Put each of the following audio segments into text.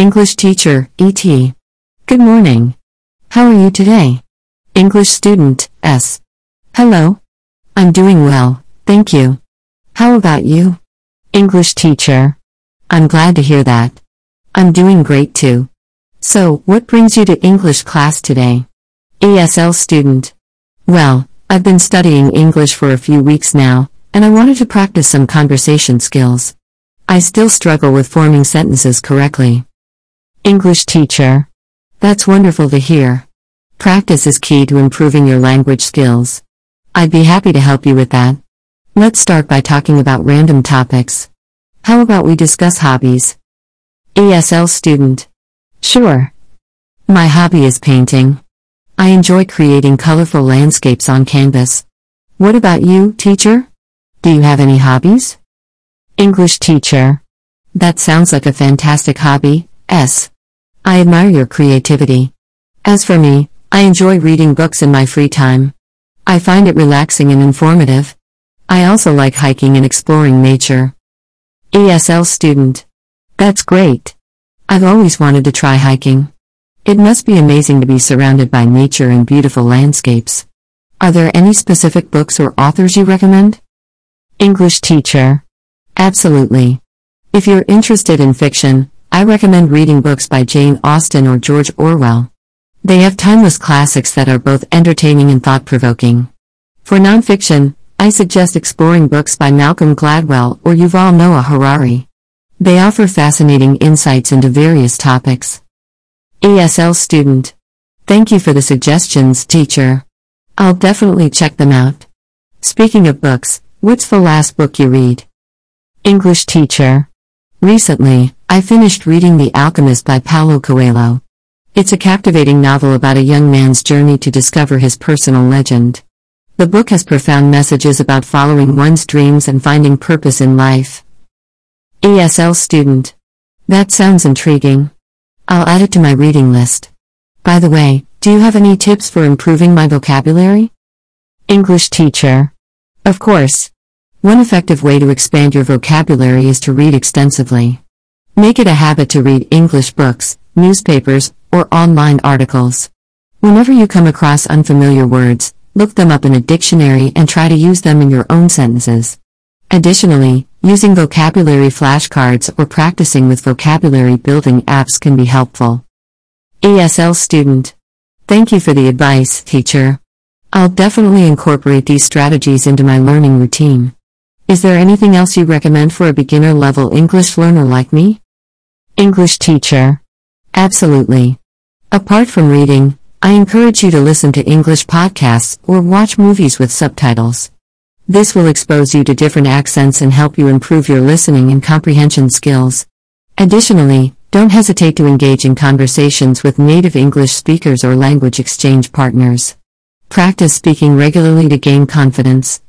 English teacher, ET. Good morning. How are you today? English student, S. Hello. I'm doing well, thank you. How about you? English teacher. I'm glad to hear that. I'm doing great too. So, what brings you to English class today? ESL student. Well, I've been studying English for a few weeks now, and I wanted to practice some conversation skills. I still struggle with forming sentences correctly. English teacher. That's wonderful to hear. Practice is key to improving your language skills. I'd be happy to help you with that. Let's start by talking about random topics. How about we discuss hobbies? ESL student. Sure. My hobby is painting. I enjoy creating colorful landscapes on canvas. What about you, teacher? Do you have any hobbies? English teacher. That sounds like a fantastic hobby, S. I admire your creativity. As for me, I enjoy reading books in my free time. I find it relaxing and informative. I also like hiking and exploring nature. ESL student. That's great. I've always wanted to try hiking. It must be amazing to be surrounded by nature and beautiful landscapes. Are there any specific books or authors you recommend? English teacher. Absolutely. If you're interested in fiction, I recommend reading books by Jane Austen or George Orwell. They have timeless classics that are both entertaining and thought provoking. For nonfiction, I suggest exploring books by Malcolm Gladwell or Yuval Noah Harari. They offer fascinating insights into various topics. ESL student. Thank you for the suggestions, teacher. I'll definitely check them out. Speaking of books, what's the last book you read? English teacher. Recently, I finished reading The Alchemist by Paulo Coelho. It's a captivating novel about a young man's journey to discover his personal legend. The book has profound messages about following one's dreams and finding purpose in life. ESL student. That sounds intriguing. I'll add it to my reading list. By the way, do you have any tips for improving my vocabulary? English teacher. Of course. One effective way to expand your vocabulary is to read extensively. Make it a habit to read English books, newspapers, or online articles. Whenever you come across unfamiliar words, look them up in a dictionary and try to use them in your own sentences. Additionally, using vocabulary flashcards or practicing with vocabulary building apps can be helpful. ESL student. Thank you for the advice, teacher. I'll definitely incorporate these strategies into my learning routine. Is there anything else you recommend for a beginner level English learner like me? English teacher. Absolutely. Apart from reading, I encourage you to listen to English podcasts or watch movies with subtitles. This will expose you to different accents and help you improve your listening and comprehension skills. Additionally, don't hesitate to engage in conversations with native English speakers or language exchange partners. Practice speaking regularly to gain confidence.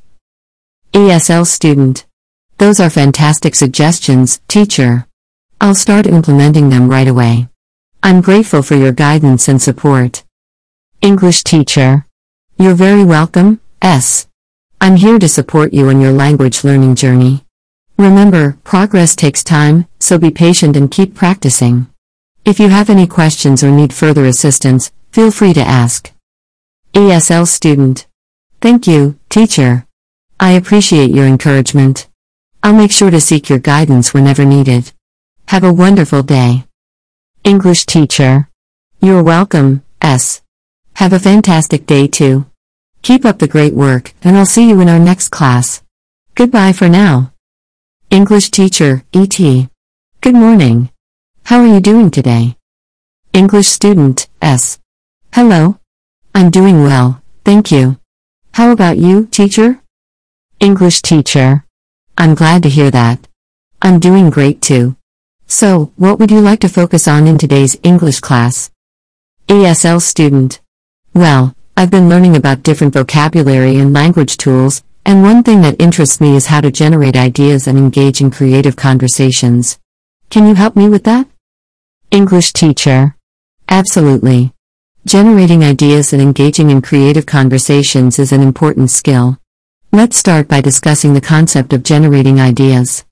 ESL student. Those are fantastic suggestions, teacher. I'll start implementing them right away. I'm grateful for your guidance and support. English teacher. You're very welcome, S. I'm here to support you on your language learning journey. Remember, progress takes time, so be patient and keep practicing. If you have any questions or need further assistance, feel free to ask. ESL student. Thank you, teacher. I appreciate your encouragement. I'll make sure to seek your guidance whenever needed. Have a wonderful day. English teacher. You're welcome, S. Have a fantastic day too. Keep up the great work, and I'll see you in our next class. Goodbye for now. English teacher, E.T. Good morning. How are you doing today? English student, S. Hello. I'm doing well, thank you. How about you, teacher? English teacher. I'm glad to hear that. I'm doing great too. So, what would you like to focus on in today's English class? ESL student. Well, I've been learning about different vocabulary and language tools, and one thing that interests me is how to generate ideas and engage in creative conversations. Can you help me with that? English teacher. Absolutely. Generating ideas and engaging in creative conversations is an important skill. Let's start by discussing the concept of generating ideas.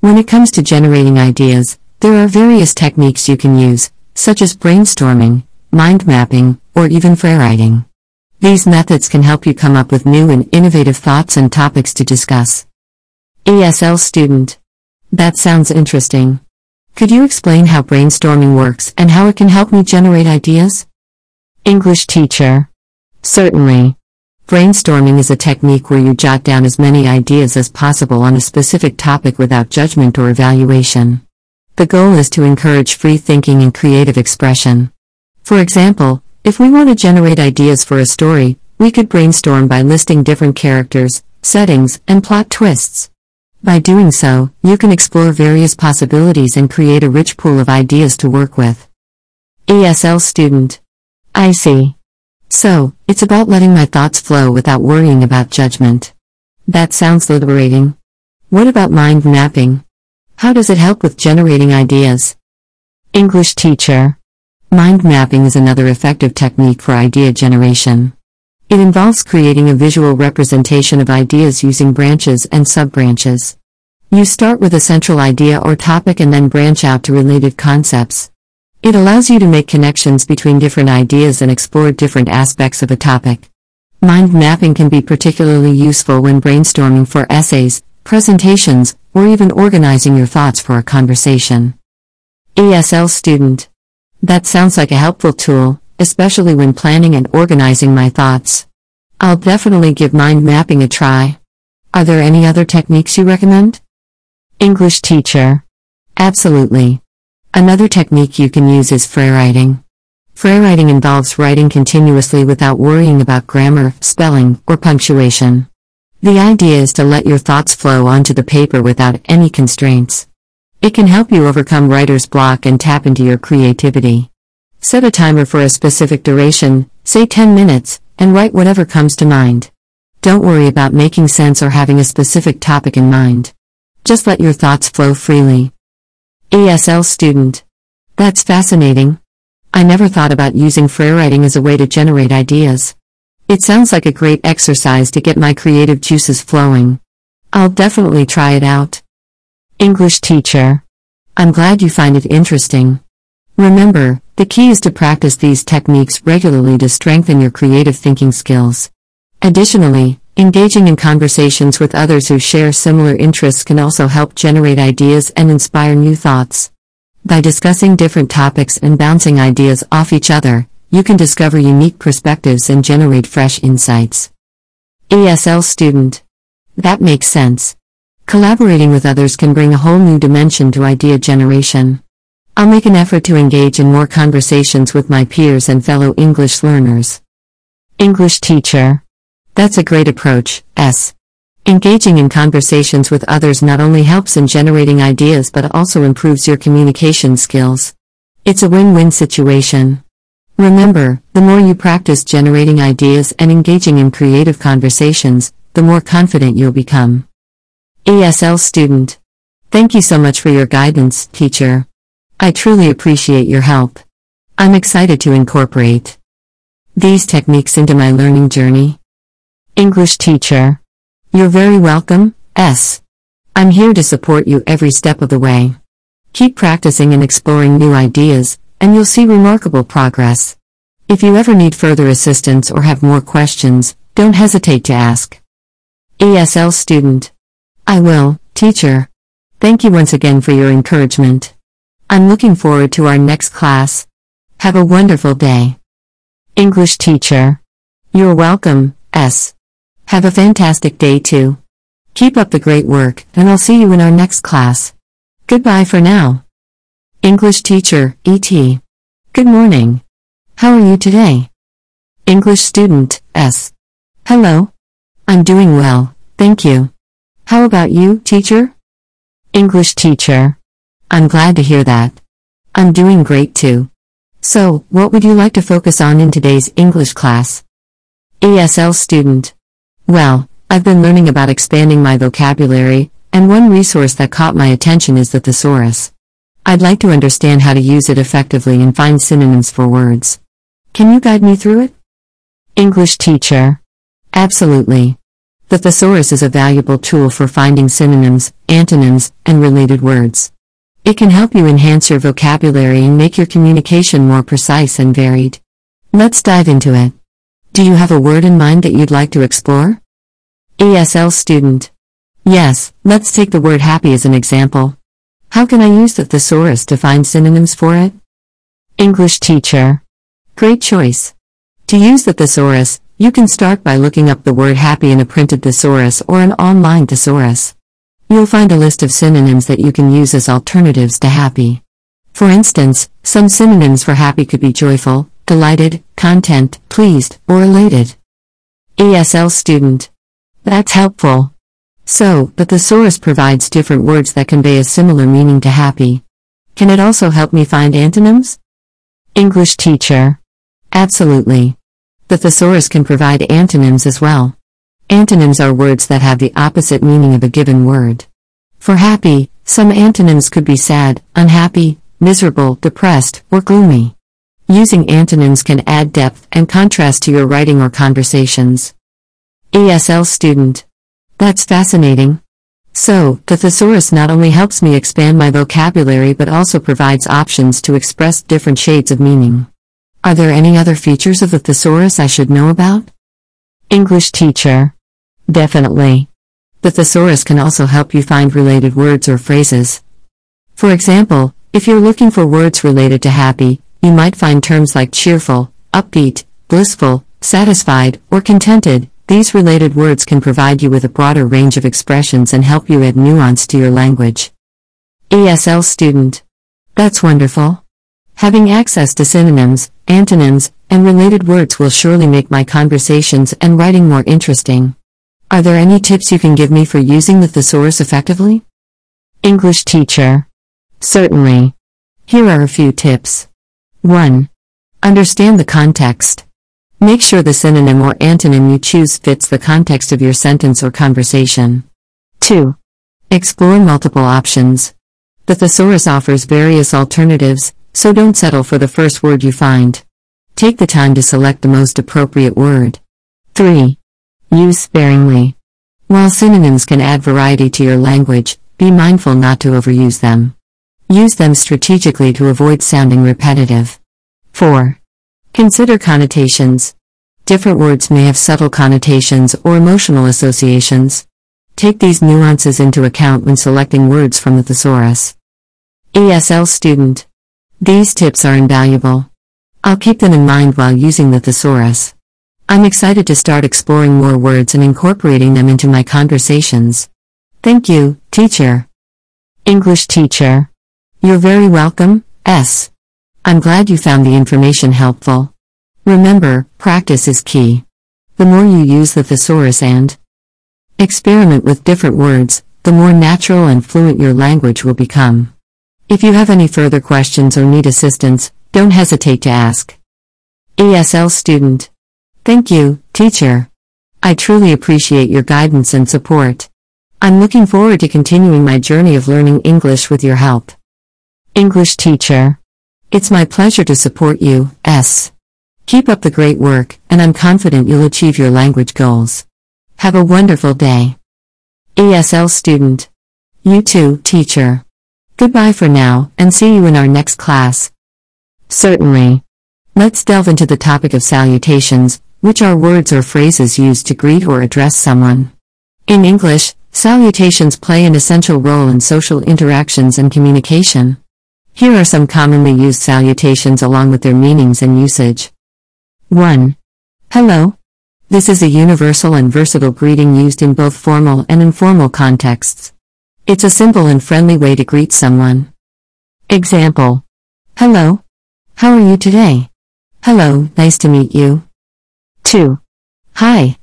When it comes to generating ideas, There are various techniques you can use, such as brainstorming, mind mapping, or even writing. These methods can help you come up with new and innovative thoughts and topics to discuss. ESL student. That sounds interesting. Could you explain how brainstorming works and how it can help me generate ideas? English teacher. Certainly. Brainstorming is a technique where you jot down as many ideas as possible on a specific topic without judgment or evaluation. The goal is to encourage free thinking and creative expression. For example, if we want to generate ideas for a story, we could brainstorm by listing different characters, settings, and plot twists. By doing so, you can explore various possibilities and create a rich pool of ideas to work with. ESL student. I see. So, it's about letting my thoughts flow without worrying about judgment. That sounds liberating. What about mind mapping? How does it help with generating ideas? English teacher. Mind mapping is another effective technique for idea generation. It involves creating a visual representation of ideas using branches and sub-branches. You start with a central idea or topic and then branch out to related concepts. It allows you to make connections between different ideas and explore different aspects of a topic. Mind mapping can be particularly useful when brainstorming for essays, presentations, or even organizing your thoughts for a conversation. ESL student that sounds like a helpful tool, especially when planning and organizing my thoughts. I'll definitely give mind mapping a try. Are there any other techniques you recommend? English teacher. Absolutely. Another technique you can use is writing. writing involves writing continuously without worrying about grammar, spelling, or punctuation. The idea is to let your thoughts flow onto the paper without any constraints. It can help you overcome writer's block and tap into your creativity. Set a timer for a specific duration, say 10 minutes, and write whatever comes to mind. Don't worry about making sense or having a specific topic in mind. Just let your thoughts flow freely. ESL student. That's fascinating. I never thought about using writing as a way to generate ideas. It sounds like a great exercise to get my creative juices flowing. I'll definitely try it out. English teacher. I'm glad you find it interesting. Remember, the key is to practice these techniques regularly to strengthen your creative thinking skills. Additionally, engaging in conversations with others who share similar interests can also help generate ideas and inspire new thoughts. By discussing different topics and bouncing ideas off each other, you can discover unique perspectives and generate fresh insights. ESL student. That makes sense. Collaborating with others can bring a whole new dimension to idea generation. I'll make an effort to engage in more conversations with my peers and fellow English learners. English teacher. That's a great approach, S. Engaging in conversations with others not only helps in generating ideas but also improves your communication skills. It's a win win situation. Remember, the more you practice generating ideas and engaging in creative conversations, the more confident you'll become. ESL student. Thank you so much for your guidance, teacher. I truly appreciate your help. I'm excited to incorporate these techniques into my learning journey. English teacher. You're very welcome, S. I'm here to support you every step of the way. Keep practicing and exploring new ideas, and you'll see remarkable progress. If you ever need further assistance or have more questions, don't hesitate to ask. ESL student. I will, teacher. Thank you once again for your encouragement. I'm looking forward to our next class. Have a wonderful day. English teacher. You're welcome, S. Have a fantastic day too. Keep up the great work, and I'll see you in our next class. Goodbye for now. English teacher, E.T. Good morning. How are you today? English student, S. Hello. I'm doing well, thank you. How about you, teacher? English teacher. I'm glad to hear that. I'm doing great too. So, what would you like to focus on in today's English class? ESL student. Well, I've been learning about expanding my vocabulary, and one resource that caught my attention is the thesaurus. I'd like to understand how to use it effectively and find synonyms for words. Can you guide me through it? English teacher. Absolutely. The thesaurus is a valuable tool for finding synonyms, antonyms, and related words. It can help you enhance your vocabulary and make your communication more precise and varied. Let's dive into it. Do you have a word in mind that you'd like to explore? ESL student. Yes, let's take the word happy as an example. How can I use the thesaurus to find synonyms for it? English teacher. Great choice. To use the thesaurus, you can start by looking up the word happy in a printed thesaurus or an online thesaurus. You'll find a list of synonyms that you can use as alternatives to happy. For instance, some synonyms for happy could be joyful, delighted, content, pleased, or elated. ESL student. That's helpful. So, the thesaurus provides different words that convey a similar meaning to happy. Can it also help me find antonyms? English teacher. Absolutely. The thesaurus can provide antonyms as well. Antonyms are words that have the opposite meaning of a given word. For happy, some antonyms could be sad, unhappy, miserable, depressed, or gloomy. Using antonyms can add depth and contrast to your writing or conversations. ESL student. That's fascinating. So, the thesaurus not only helps me expand my vocabulary but also provides options to express different shades of meaning. Are there any other features of the thesaurus I should know about? English teacher. Definitely. The thesaurus can also help you find related words or phrases. For example, if you're looking for words related to happy, you might find terms like cheerful, upbeat, blissful, satisfied, or contented. These related words can provide you with a broader range of expressions and help you add nuance to your language. ESL student. That's wonderful. Having access to synonyms, antonyms, and related words will surely make my conversations and writing more interesting. Are there any tips you can give me for using the thesaurus effectively? English teacher. Certainly. Here are a few tips. 1. Understand the context. Make sure the synonym or antonym you choose fits the context of your sentence or conversation. 2. Explore multiple options. The thesaurus offers various alternatives, so don't settle for the first word you find. Take the time to select the most appropriate word. 3. Use sparingly. While synonyms can add variety to your language, be mindful not to overuse them. Use them strategically to avoid sounding repetitive. 4. Consider connotations. Different words may have subtle connotations or emotional associations. Take these nuances into account when selecting words from the thesaurus. ESL student. These tips are invaluable. I'll keep them in mind while using the thesaurus. I'm excited to start exploring more words and incorporating them into my conversations. Thank you, teacher. English teacher. You're very welcome, S. I'm glad you found the information helpful. Remember, practice is key. The more you use the thesaurus and experiment with different words, the more natural and fluent your language will become. If you have any further questions or need assistance, don't hesitate to ask. ESL student. Thank you, teacher. I truly appreciate your guidance and support. I'm looking forward to continuing my journey of learning English with your help. English teacher. It's my pleasure to support you, S. Keep up the great work, and I'm confident you'll achieve your language goals. Have a wonderful day. ESL student. You too, teacher. Goodbye for now, and see you in our next class. Certainly. Let's delve into the topic of salutations, which are words or phrases used to greet or address someone. In English, salutations play an essential role in social interactions and communication. Here are some commonly used salutations along with their meanings and usage. 1. Hello. This is a universal and versatile greeting used in both formal and informal contexts. It's a simple and friendly way to greet someone. Example. Hello. How are you today? Hello, nice to meet you. 2. Hi.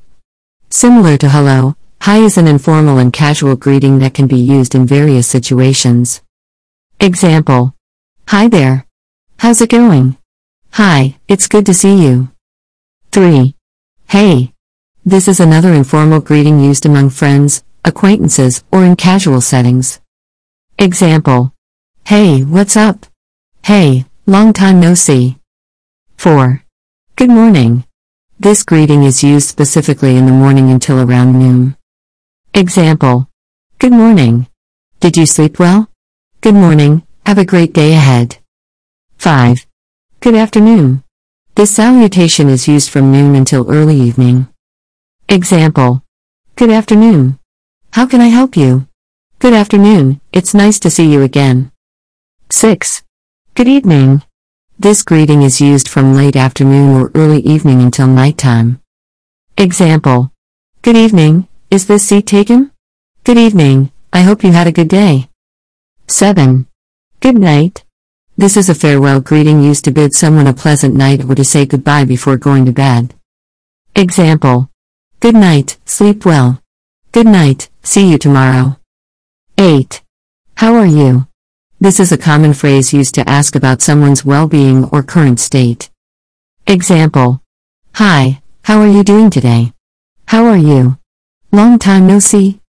Similar to hello, hi is an informal and casual greeting that can be used in various situations. Example. Hi there. How's it going? Hi, it's good to see you. 3. Hey. This is another informal greeting used among friends, acquaintances, or in casual settings. Example. Hey, what's up? Hey, long time no see. 4. Good morning. This greeting is used specifically in the morning until around noon. Example. Good morning. Did you sleep well? Good morning, Have a great day ahead. 5. Good afternoon. This salutation is used from noon until early evening. Example. Good afternoon. How can I help you? Good afternoon, it's nice to see you again. 6. Good evening. This greeting is used from late afternoon or early evening until nighttime. Example. Good evening, is this seat taken? Good evening, I hope you had a good day. 7. Good night. This is a farewell greeting used to bid someone a pleasant night or to say goodbye before going to bed. Example. Good night, sleep well. Good night, see you tomorrow. 8. How are you? This is a common phrase used to ask about someone's well being or current state. Example Hi, how are you doing today? How are you? Long time no see.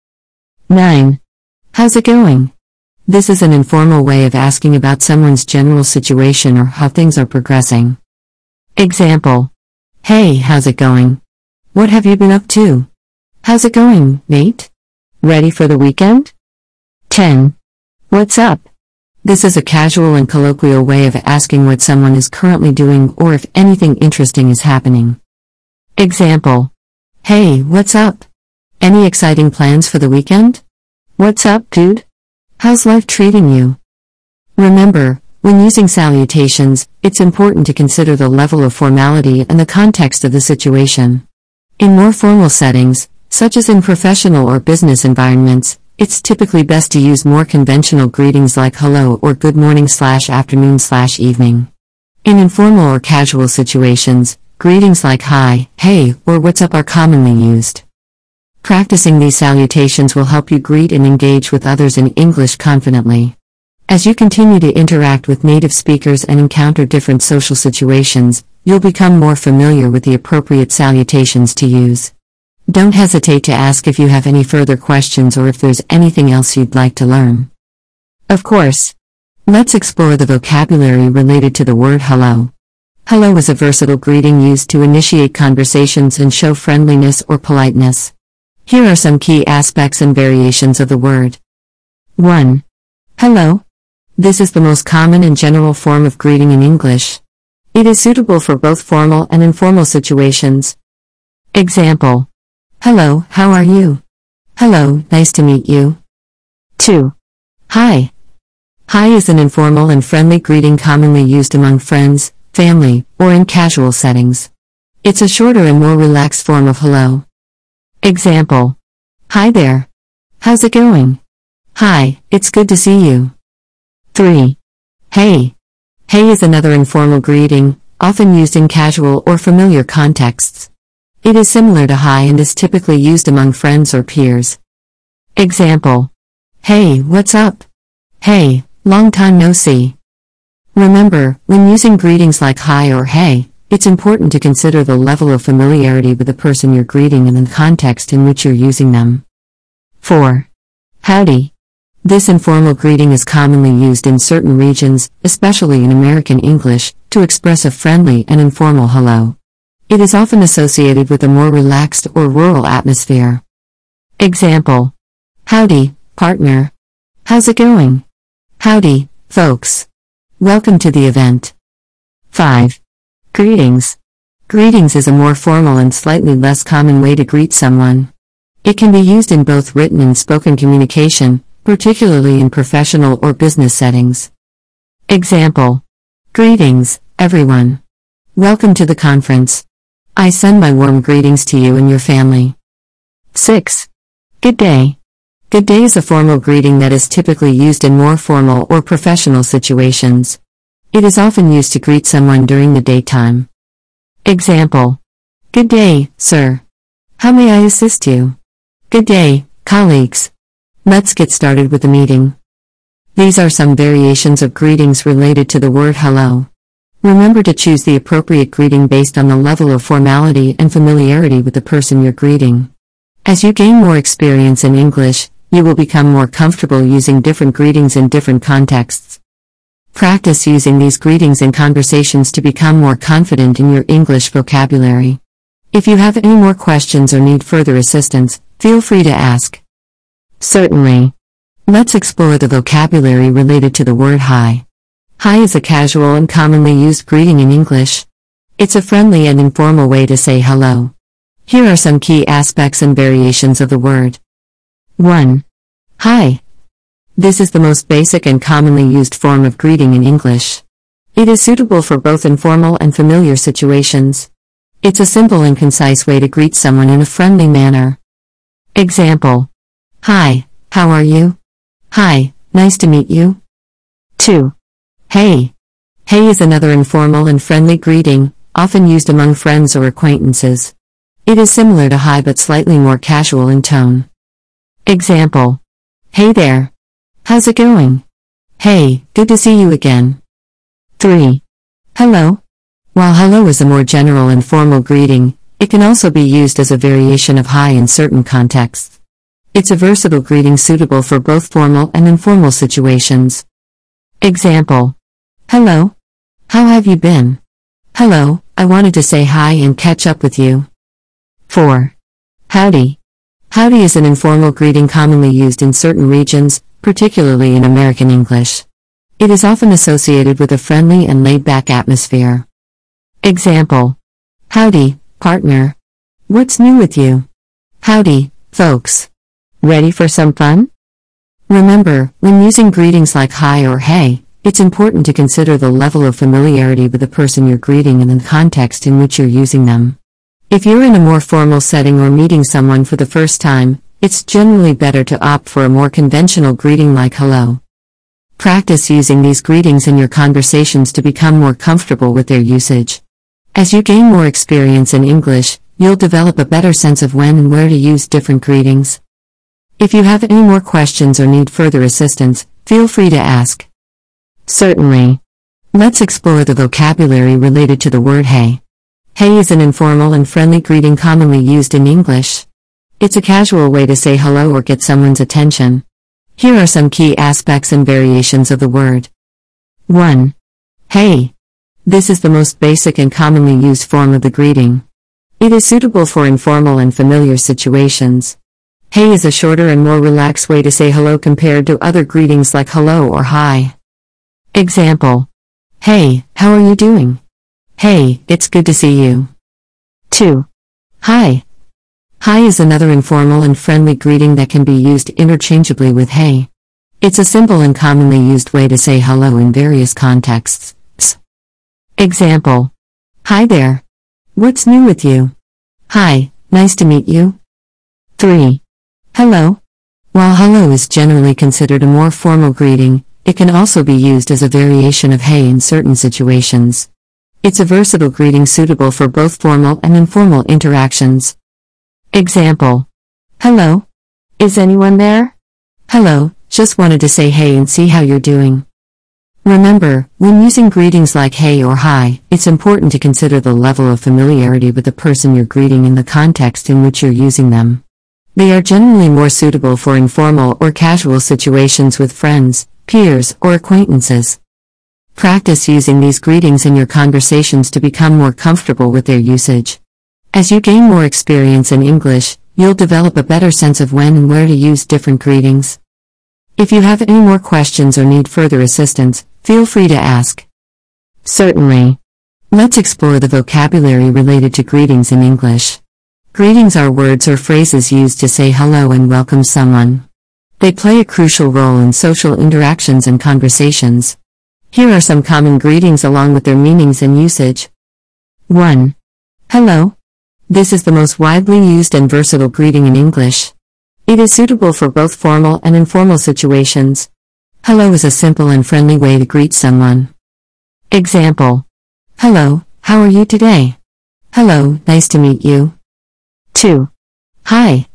9. How's it going? This is an informal way of asking about someone's general situation or how things are progressing. Example Hey, how's it going? What have you been up to? How's it going, mate? Ready for the weekend? 10. What's up? This is a casual and colloquial way of asking what someone is currently doing or if anything interesting is happening. Example Hey, what's up? Any exciting plans for the weekend? What's up, dude? How's life treating you? Remember, when using salutations, it's important to consider the level of formality and the context of the situation. In more formal settings, such as in professional or business environments, it's typically best to use more conventional greetings like hello or good morning slash afternoon slash evening. In informal or casual situations, greetings like hi, hey, or what's up are commonly used. Practicing these salutations will help you greet and engage with others in English confidently. As you continue to interact with native speakers and encounter different social situations, you'll become more familiar with the appropriate salutations to use. Don't hesitate to ask if you have any further questions or if there's anything else you'd like to learn. Of course. Let's explore the vocabulary related to the word hello. Hello is a versatile greeting used to initiate conversations and show friendliness or politeness. Here are some key aspects and variations of the word. 1. Hello. This is the most common and general form of greeting in English. It is suitable for both formal and informal situations. Example Hello, how are you? Hello, nice to meet you. 2. Hi. Hi is an informal and friendly greeting commonly used among friends, family, or in casual settings. It's a shorter and more relaxed form of hello. Example Hi there. How's it going? Hi, it's good to see you. 3. Hey. Hey is another informal greeting, often used in casual or familiar contexts. It is similar to hi and is typically used among friends or peers. Example Hey, what's up? Hey, long time no see. Remember, when using greetings like hi or hey, it's important to consider the level of familiarity with the person you're greeting and the context in which you're using them. 4. Howdy. This informal greeting is commonly used in certain regions, especially in American English, to express a friendly and informal hello. It is often associated with a more relaxed or rural atmosphere. Example Howdy, partner. How's it going? Howdy, folks. Welcome to the event. 5. Greetings. Greetings is a more formal and slightly less common way to greet someone. It can be used in both written and spoken communication, particularly in professional or business settings. Example Greetings, everyone. Welcome to the conference. I send my warm greetings to you and your family. 6. Good day. Good day is a formal greeting that is typically used in more formal or professional situations. It is often used to greet someone during the daytime. Example Good day, sir. How may I assist you? Good day, colleagues. Let's get started with the meeting. These are some variations of greetings related to the word hello. Remember to choose the appropriate greeting based on the level of formality and familiarity with the person you're greeting. As you gain more experience in English, you will become more comfortable using different greetings in different contexts. Practice using these greetings in conversations to become more confident in your English vocabulary. If you have any more questions or need further assistance, feel free to ask. Certainly. Let's explore the vocabulary related to the word hi. Hi is a casual and commonly used greeting in English. It's a friendly and informal way to say hello. Here are some key aspects and variations of the word. 1. Hi. This is the most basic and commonly used form of greeting in English. It is suitable for both informal and familiar situations. It's a simple and concise way to greet someone in a friendly manner. Example Hi, how are you? Hi, nice to meet you. 2. Hey. Hey is another informal and friendly greeting, often used among friends or acquaintances. It is similar to hi but slightly more casual in tone. Example Hey there. How's it going? Hey, good to see you again. 3. Hello. While hello is a more general and formal greeting, it can also be used as a variation of hi in certain contexts. It's a versatile greeting suitable for both formal and informal situations. Example Hello. How have you been? Hello, I wanted to say hi and catch up with you. 4. Howdy. Howdy is an informal greeting commonly used in certain regions, particularly in American English. It is often associated with a friendly and laid back atmosphere. Example Howdy, partner. What's new with you? Howdy, folks. Ready for some fun? Remember, when using greetings like hi or hey, it's important to consider the level of familiarity with the person you're greeting and the context in which you're using them. If you're in a more formal setting or meeting someone for the first time, it's generally better to opt for a more conventional greeting like hello. Practice using these greetings in your conversations to become more comfortable with their usage. As you gain more experience in English, you'll develop a better sense of when and where to use different greetings. If you have any more questions or need further assistance, feel free to ask. Certainly. Let's explore the vocabulary related to the word hey. Hey is an informal and friendly greeting commonly used in English. It's a casual way to say hello or get someone's attention. Here are some key aspects and variations of the word. 1. Hey. This is the most basic and commonly used form of the greeting. It is suitable for informal and familiar situations. Hey is a shorter and more relaxed way to say hello compared to other greetings like hello or hi. Example Hey, how are you doing? Hey, it's good to see you. 2. Hi. Hi is another informal and friendly greeting that can be used interchangeably with hey. It's a simple and commonly used way to say hello in various contexts. Example Hi there. What's new with you? Hi, nice to meet you. 3. Hello. While hello is generally considered a more formal greeting, it can also be used as a variation of hey in certain situations. It's a versatile greeting suitable for both formal and informal interactions. Example Hello. Is anyone there? Hello, just wanted to say hey and see how you're doing. Remember, when using greetings like hey or hi, it's important to consider the level of familiarity with the person you're greeting and the context in which you're using them. They are generally more suitable for informal or casual situations with friends, peers, or acquaintances. Practice using these greetings in your conversations to become more comfortable with their usage. As you gain more experience in English, you'll develop a better sense of when and where to use different greetings. If you have any more questions or need further assistance, feel free to ask. Certainly. Let's explore the vocabulary related to greetings in English. Greetings are words or phrases used to say hello and welcome someone. They play a crucial role in social interactions and conversations. Here are some common greetings along with their meanings and usage. 1. Hello. This is the most widely used and versatile greeting in English. It is suitable for both formal and informal situations. Hello is a simple and friendly way to greet someone. Example Hello, how are you today? Hello, nice to meet you. 2. Hi.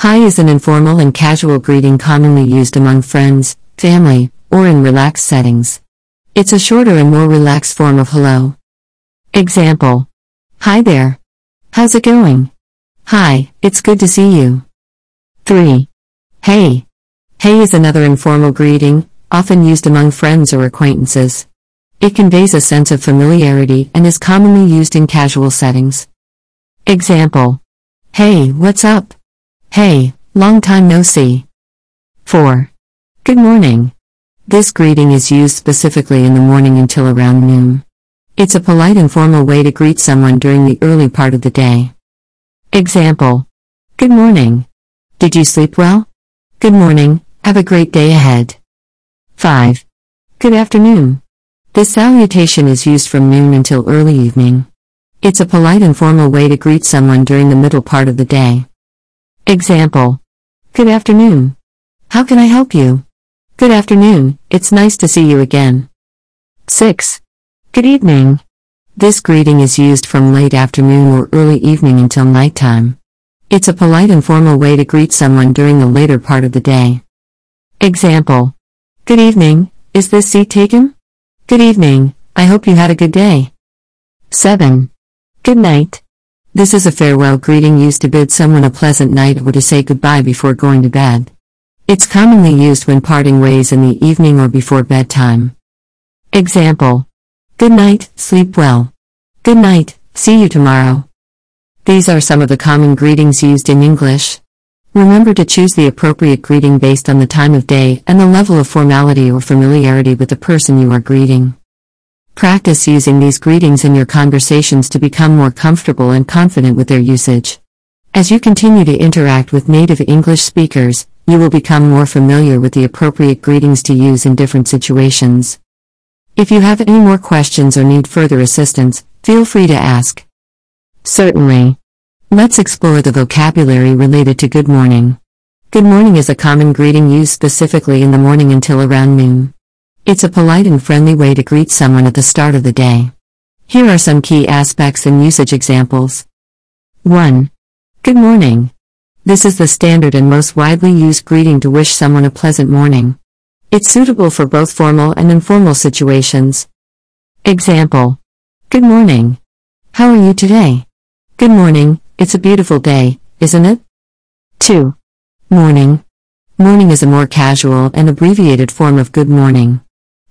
Hi is an informal and casual greeting commonly used among friends, family, or in relaxed settings. It's a shorter and more relaxed form of hello. Example Hi there. How's it going? Hi, it's good to see you. 3. Hey. Hey is another informal greeting, often used among friends or acquaintances. It conveys a sense of familiarity and is commonly used in casual settings. Example Hey, what's up? Hey, long time no see. 4. Good morning. This greeting is used specifically in the morning until around noon. It's a polite and formal way to greet someone during the early part of the day. Example Good morning. Did you sleep well? Good morning, have a great day ahead. 5. Good afternoon. This salutation is used from noon until early evening. It's a polite and formal way to greet someone during the middle part of the day. Example Good afternoon. How can I help you? Good afternoon, it's nice to see you again. 6. Good evening. This greeting is used from late afternoon or early evening until nighttime. It's a polite and formal way to greet someone during the later part of the day. Example Good evening, is this seat taken? Good evening, I hope you had a good day. 7. Good night. This is a farewell greeting used to bid someone a pleasant night or to say goodbye before going to bed. It's commonly used when parting ways in the evening or before bedtime. Example Good night, sleep well. Good night, see you tomorrow. These are some of the common greetings used in English. Remember to choose the appropriate greeting based on the time of day and the level of formality or familiarity with the person you are greeting. Practice using these greetings in your conversations to become more comfortable and confident with their usage. As you continue to interact with native English speakers, you will become more familiar with the appropriate greetings to use in different situations. If you have any more questions or need further assistance, feel free to ask. Certainly. Let's explore the vocabulary related to good morning. Good morning is a common greeting used specifically in the morning until around noon. It's a polite and friendly way to greet someone at the start of the day. Here are some key aspects and usage examples. 1. Good morning. This is the standard and most widely used greeting to wish someone a pleasant morning. It's suitable for both formal and informal situations. Example Good morning. How are you today? Good morning, it's a beautiful day, isn't it? 2. Morning. Morning is a more casual and abbreviated form of good morning.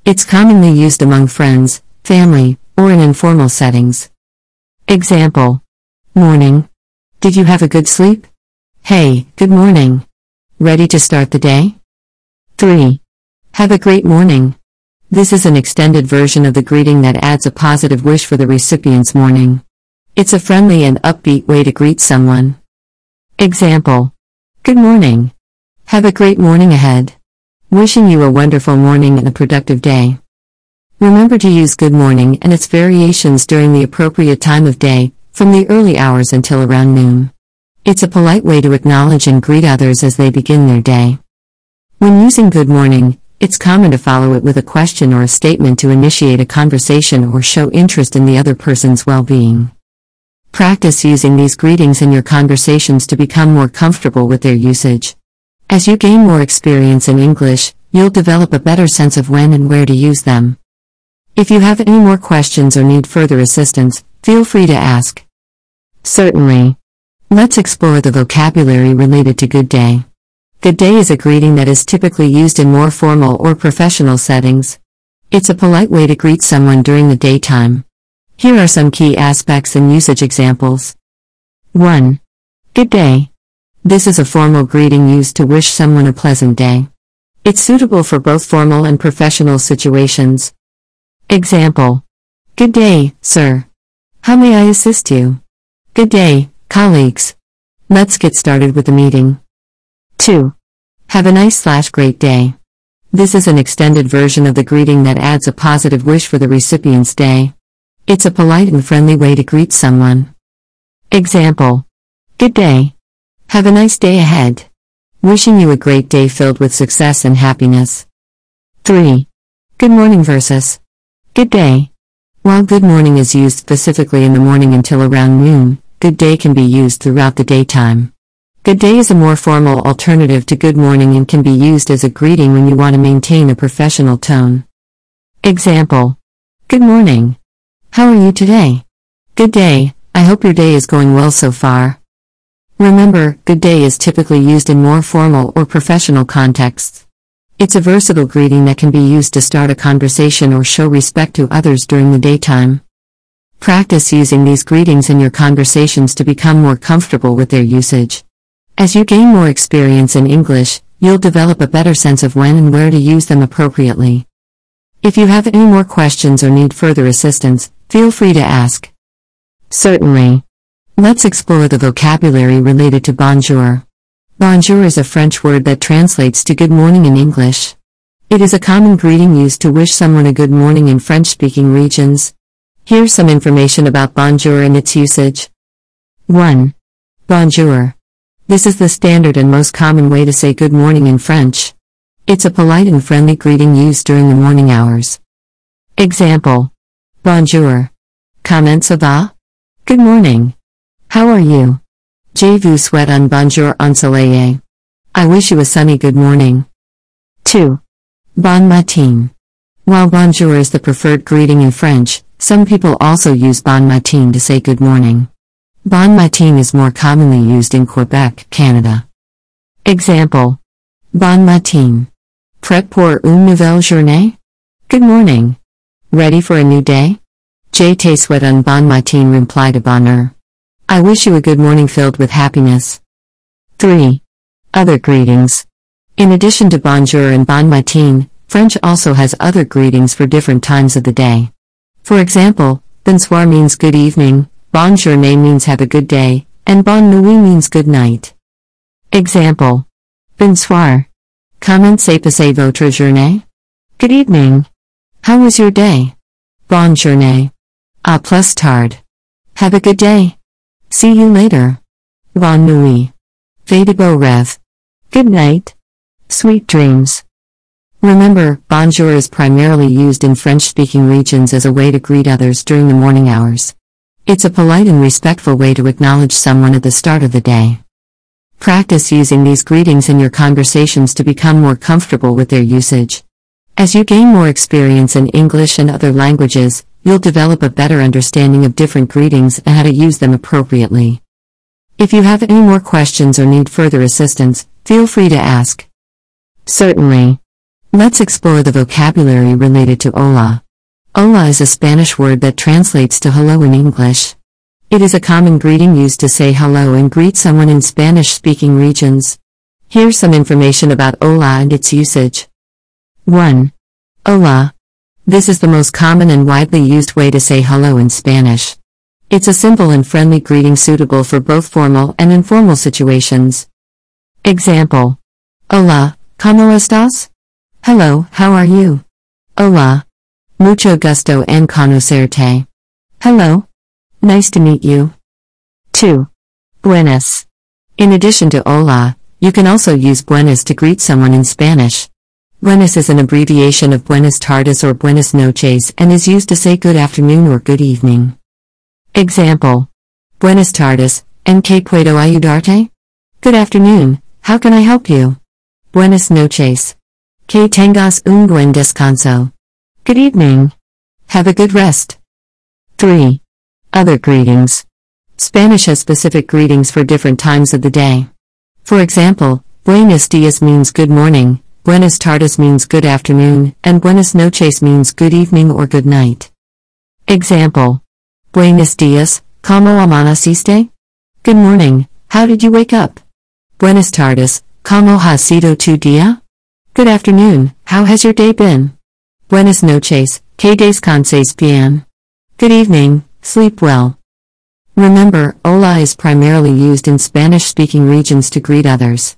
It's commonly used among friends, family, or in informal settings. Example Morning. Did you have a good sleep? Hey, good morning. Ready to start the day? 3. Have a great morning. This is an extended version of the greeting that adds a positive wish for the recipient's morning. It's a friendly and upbeat way to greet someone. Example Good morning. Have a great morning ahead. Wishing you a wonderful morning and a productive day. Remember to use good morning and its variations during the appropriate time of day, from the early hours until around noon. It's a polite way to acknowledge and greet others as they begin their day. When using good morning, it's common to follow it with a question or a statement to initiate a conversation or show interest in the other person's well being. Practice using these greetings in your conversations to become more comfortable with their usage. As you gain more experience in English, you'll develop a better sense of when and where to use them. If you have any more questions or need further assistance, feel free to ask. Certainly. Let's explore the vocabulary related to good day. Good day is a greeting that is typically used in more formal or professional settings. It's a polite way to greet someone during the daytime. Here are some key aspects and usage examples. 1. Good day. This is a formal greeting used to wish someone a pleasant day. It's suitable for both formal and professional situations. Example. Good day, sir. How may I assist you? Good day, colleagues. Let's get started with the meeting. 2. Have a nice slash great day. This is an extended version of the greeting that adds a positive wish for the recipient's day. It's a polite and friendly way to greet someone. Example Good day. Have a nice day ahead. Wishing you a great day filled with success and happiness. 3. Good morning versus Good day. While good morning is used specifically in the morning until around noon, good day can be used throughout the daytime. Good day is a more formal alternative to good morning and can be used as a greeting when you want to maintain a professional tone. Example Good morning. How are you today? Good day, I hope your day is going well so far. Remember, good day is typically used in more formal or professional contexts. It's a versatile greeting that can be used to start a conversation or show respect to others during the daytime. Practice using these greetings in your conversations to become more comfortable with their usage. As you gain more experience in English, you'll develop a better sense of when and where to use them appropriately. If you have any more questions or need further assistance, feel free to ask. Certainly. Let's explore the vocabulary related to bonjour. Bonjour is a French word that translates to good morning in English. It is a common greeting used to wish someone a good morning in French speaking regions. Here's some information about bonjour and its usage. 1. Bonjour. This is the standard and most common way to say good morning in French. It's a polite and friendly greeting used during the morning hours. Example Bonjour. Comment ça ah, va? Good morning. How are you? Je vous souhaite un bonjour ensoleillé. I wish you a sunny good morning. 2. Bon matin. While bonjour is the preferred greeting in French, some people also use bon matin to say good morning. Bon matin is more commonly used in Quebec, Canada. Example Bon matin. Prêt pour une nouvelle journée? Good morning. Ready for a new day? Je te souhaite un bon matin reply to bonheur. I wish you a good morning filled with happiness. 3. Other greetings. In addition to bonjour and bon matin, French also has other greetings for different times of the day. For example, bonsoir means good evening, bon journée means have a good day, and bon nuit means good night. Example Bonsoir. Comment s'est passé votre journée? Good evening. How was your day? Bonne journée. A ah, plus tard. Have a good day. See you later. Bonne nuit. Fais de beaux rêves. Good night. Sweet dreams. Remember, bonjour is primarily used in French speaking regions as a way to greet others during the morning hours. It's a polite and respectful way to acknowledge someone at the start of the day. Practice using these greetings in your conversations to become more comfortable with their usage. As you gain more experience in English and other languages, you'll develop a better understanding of different greetings and how to use them appropriately. If you have any more questions or need further assistance, feel free to ask. Certainly. Let's explore the vocabulary related to hola. Hola is a Spanish word that translates to hello in English. It is a common greeting used to say hello and greet someone in Spanish speaking regions. Here's some information about hola and its usage. 1. Hola. This is the most common and widely used way to say hello in Spanish. It's a simple and friendly greeting suitable for both formal and informal situations. Example Hola, ¿cómo estás? Hello, how are you? Hola. Mucho gusto en conocerte. Hello. Nice to meet you. 2. Buenas. In addition to hola, you can also use buenas to greet someone in Spanish. Buenas is an abbreviation of buenas tardes or buenas noches and is used to say good afternoon or good evening. Example Buenas tardes, ¿en qué puedo ayudarte? Good afternoon, how can I help you? Buenas noches. Que tengas un buen descanso. Good evening. Have a good rest. 3. Other greetings. Spanish has specific greetings for different times of the day. For example, Buenos dias means good morning, Buenas tardes means good afternoon, and Buenas noches means good evening or good night. Example Buenos dias, ¿cómo amaneciste? Good morning, how did you wake up? Buenas tardes, ¿cómo ha sido tu día? Good afternoon, how has your day been? Buenas noches, ¿qué descanses bien? Good evening, Sleep well. Remember, hola is primarily used in Spanish speaking regions to greet others.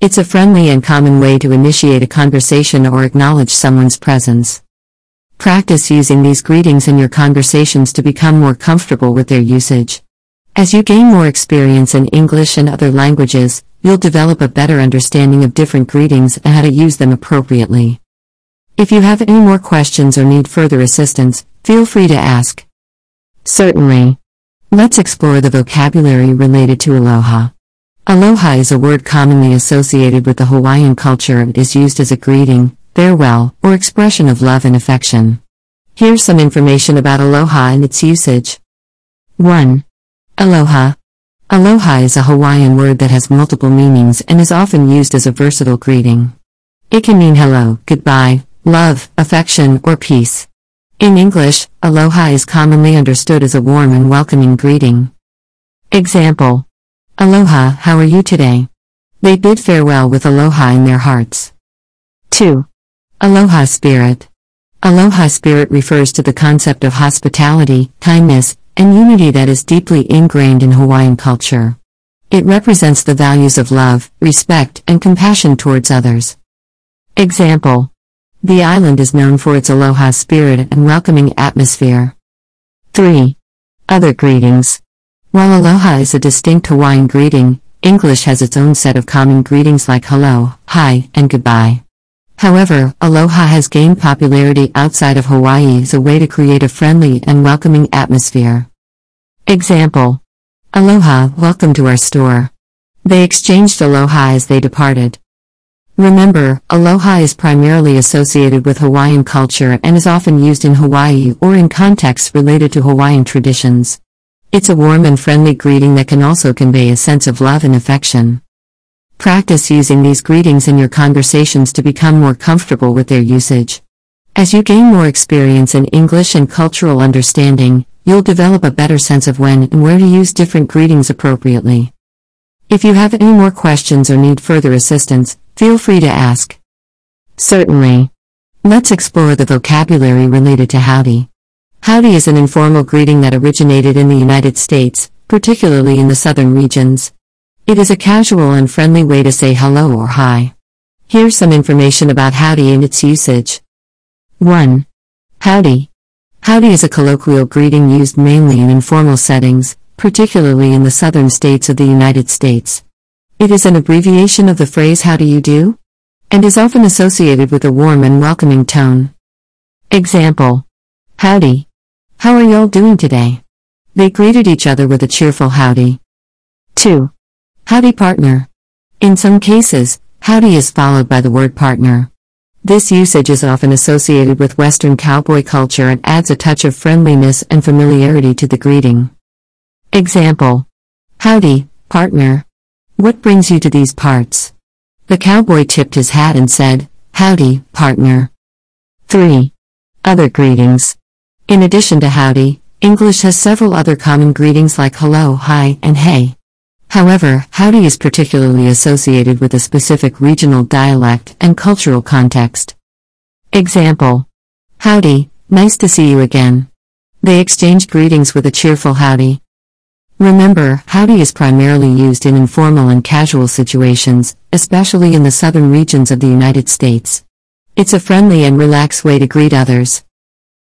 It's a friendly and common way to initiate a conversation or acknowledge someone's presence. Practice using these greetings in your conversations to become more comfortable with their usage. As you gain more experience in English and other languages, you'll develop a better understanding of different greetings and how to use them appropriately. If you have any more questions or need further assistance, feel free to ask. Certainly. Let's explore the vocabulary related to aloha. Aloha is a word commonly associated with the Hawaiian culture and is used as a greeting, farewell, or expression of love and affection. Here's some information about aloha and its usage. 1. Aloha. Aloha is a Hawaiian word that has multiple meanings and is often used as a versatile greeting. It can mean hello, goodbye, love, affection, or peace. In English, aloha is commonly understood as a warm and welcoming greeting. Example Aloha, how are you today? They bid farewell with aloha in their hearts. 2. Aloha spirit. Aloha spirit refers to the concept of hospitality, kindness, and unity that is deeply ingrained in Hawaiian culture. It represents the values of love, respect, and compassion towards others. Example The island is known for its aloha spirit and welcoming atmosphere. 3. Other greetings. While aloha is a distinct Hawaiian greeting, English has its own set of common greetings like hello, hi, and goodbye. However, aloha has gained popularity outside of Hawaii as a way to create a friendly and welcoming atmosphere. Example Aloha, welcome to our store. They exchanged aloha as they departed. Remember, aloha is primarily associated with Hawaiian culture and is often used in Hawaii or in contexts related to Hawaiian traditions. It's a warm and friendly greeting that can also convey a sense of love and affection. Practice using these greetings in your conversations to become more comfortable with their usage. As you gain more experience in English and cultural understanding, you'll develop a better sense of when and where to use different greetings appropriately. If you have any more questions or need further assistance, feel free to ask. Certainly. Let's explore the vocabulary related to howdy. Howdy is an informal greeting that originated in the United States, particularly in the southern regions. It is a casual and friendly way to say hello or hi. Here's some information about howdy and its usage. 1. Howdy. Howdy is a colloquial greeting used mainly in informal settings, particularly in the southern states of the United States. It is an abbreviation of the phrase how do you do? and is often associated with a warm and welcoming tone. Example Howdy. How are y'all doing today? They greeted each other with a cheerful howdy. 2. Howdy partner. In some cases, howdy is followed by the word partner. This usage is often associated with Western cowboy culture and adds a touch of friendliness and familiarity to the greeting. Example Howdy, partner. What brings you to these parts? The cowboy tipped his hat and said, Howdy, partner. 3. Other greetings. In addition to howdy, English has several other common greetings like hello, hi, and hey. However, howdy is particularly associated with a specific regional dialect and cultural context. Example Howdy, nice to see you again. They exchanged greetings with a cheerful howdy. Remember, howdy is primarily used in informal and casual situations, especially in the southern regions of the United States. It's a friendly and relaxed way to greet others.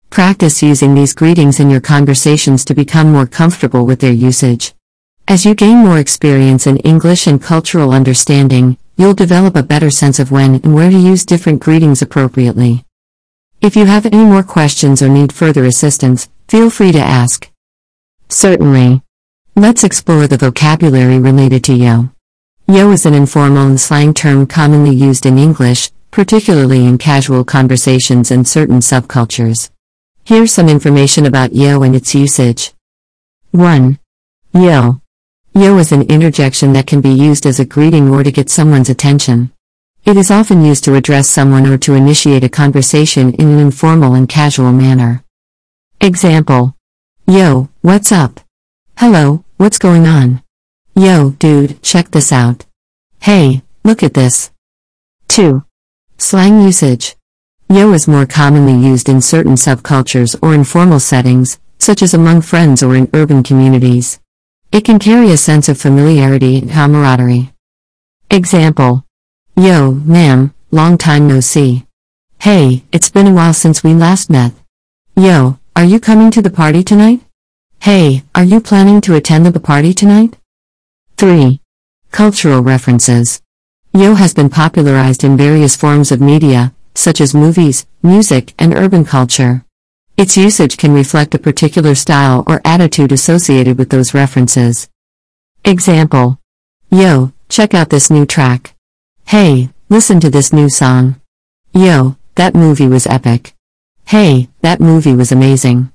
Practice using these greetings in your conversations to become more comfortable with their usage. As you gain more experience in English and cultural understanding, you'll develop a better sense of when and where to use different greetings appropriately. If you have any more questions or need further assistance, feel free to ask. Certainly. Let's explore the vocabulary related to yo. Yo is an informal and slang term commonly used in English, particularly in casual conversations and certain subcultures. Here's some information about yo and its usage. 1. Yo. Yo is an interjection that can be used as a greeting or to get someone's attention. It is often used to address someone or to initiate a conversation in an informal and casual manner. Example Yo, what's up? Hello, what's going on? Yo, dude, check this out. Hey, look at this. 2. Slang usage. Yo is more commonly used in certain subcultures or informal settings, such as among friends or in urban communities. It can carry a sense of familiarity and camaraderie. Example Yo, ma'am, long time no see. Hey, it's been a while since we last met. Yo, are you coming to the party tonight? Hey, are you planning to attend the party tonight? 3. Cultural references. Yo has been popularized in various forms of media, such as movies, music, and urban culture. Its usage can reflect a particular style or attitude associated with those references. Example Yo, check out this new track. Hey, listen to this new song. Yo, that movie was epic. Hey, that movie was amazing.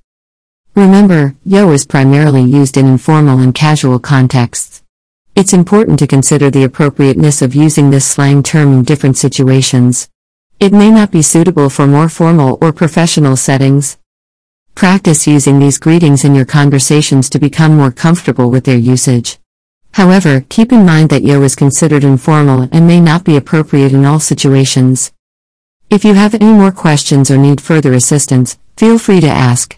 Remember, yo is primarily used in informal and casual contexts. It's important to consider the appropriateness of using this slang term in different situations. It may not be suitable for more formal or professional settings. Practice using these greetings in your conversations to become more comfortable with their usage. However, keep in mind that yo is considered informal and may not be appropriate in all situations. If you have any more questions or need further assistance, feel free to ask.